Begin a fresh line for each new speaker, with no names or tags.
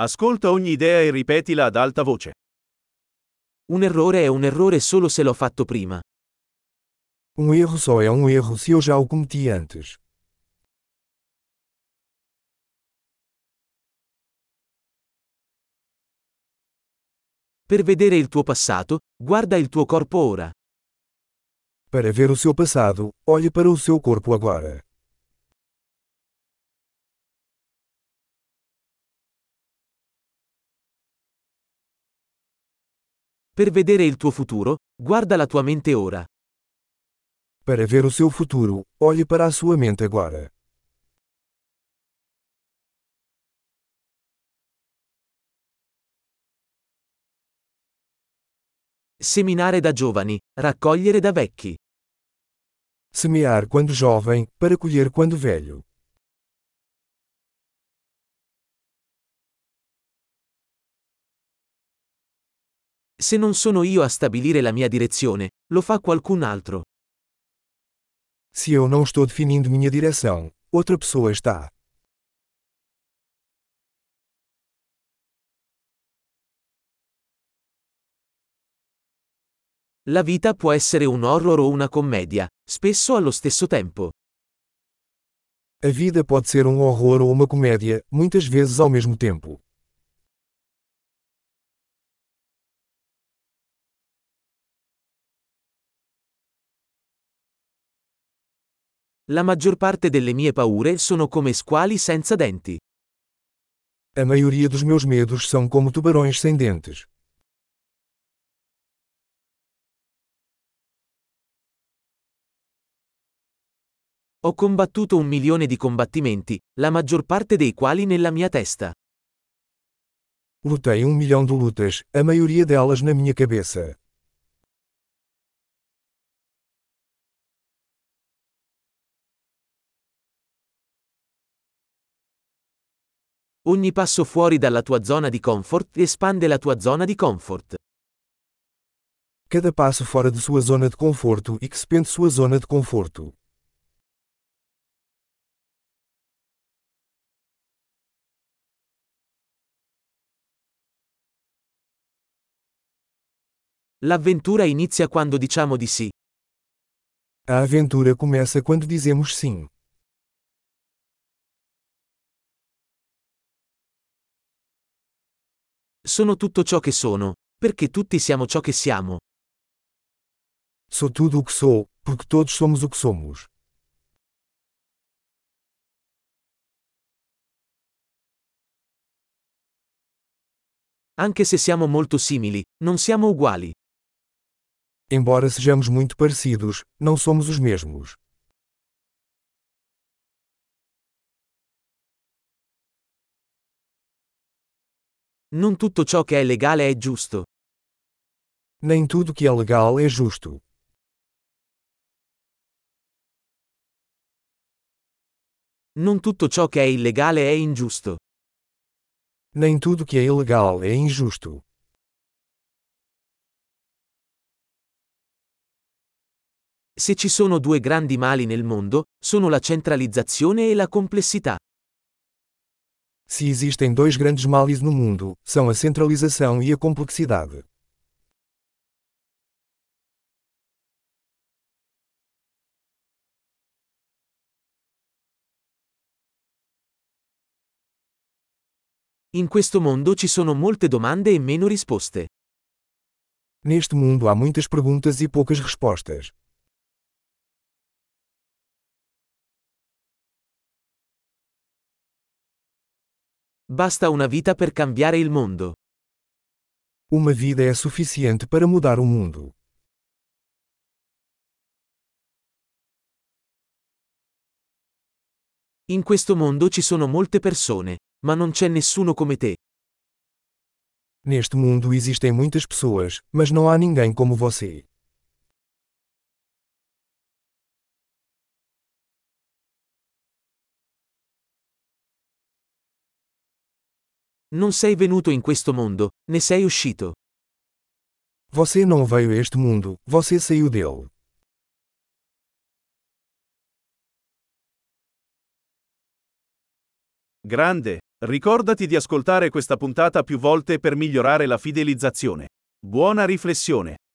Ascolta ogni idea e ripetila ad alta voce.
Un errore è un errore solo se l'ho fatto prima.
Um erro só é um erro se eu já o cometi antes.
Per vedere il tuo passato, guarda il tuo corpo ora.
Para ver o seu passado, olhe para o seu corpo agora.
Per vedere il tuo futuro, guarda la tua mente ora.
Para ver o seu futuro, olhe para a sua mente agora.
Seminare da giovani, raccogliere da vecchi.
Semear quando jovem, para colher quando velho.
Se non sono io a stabilire la mia direzione, lo fa qualcun altro.
Se eu não estou definindo minha direção, outra pessoa está.
La vita può essere un horror o una commedia, spesso allo stesso tempo.
A vida pode ser um horror ou uma comédia, muitas vezes ao mesmo tempo.
La maggior parte delle mie paure sono come squali senza denti.
A maioria dos meus medos são como tubarões sem dentes.
Ho combattuto un milione di combattimenti, la maggior parte dei quali nella mia testa.
Lutei um milhão de lutas, a maioria delas na minha cabeça.
Ogni passo fuori dalla tua zona di comfort espande la tua zona di comfort.
Cada passo fora de sua zona de conforto expande sua zona de conforto.
L'avventura inizia quando diciamo di sì.
A aventura começa quando dizemos sim.
Sono tutto ciò che sono, perché tutti siamo ciò che siamo.
Sou tudo o que sou, porque todos somos o que somos.
Anche se siamo molto simili, non siamo uguali.
Embora sejamos muito parecidos, não somos os mesmos.
Non tutto ciò che è legale è giusto.
Nem tudo que é legal é justo.
Non tutto ciò che è illegale è ingiusto.
Nem tudo que é ilegal é injusto.
Se ci sono due grandi mali nel mondo, sono la centralizzazione e la complessità.
Se existem dois grandes males no mundo, são a centralização e a complexidade.
In questo mondo ci sono molte domande e meno risposte.
Neste mundo há muitas perguntas e poucas respostas.
Basta una vita per cambiare il mondo.
Uma vida é suficiente para mudar o mundo.
In questo mondo ci sono molte persone, ma non c'è nessuno come te.
Neste mundo existem muitas pessoas, mas não há ninguém como você.
Non sei venuto in questo mondo, ne sei uscito.
Você não veio a este mundo, você saiu dele.
Grande, Ricordati di ascoltare questa puntata più volte per migliorare la fidelizzazione. Buona riflessione.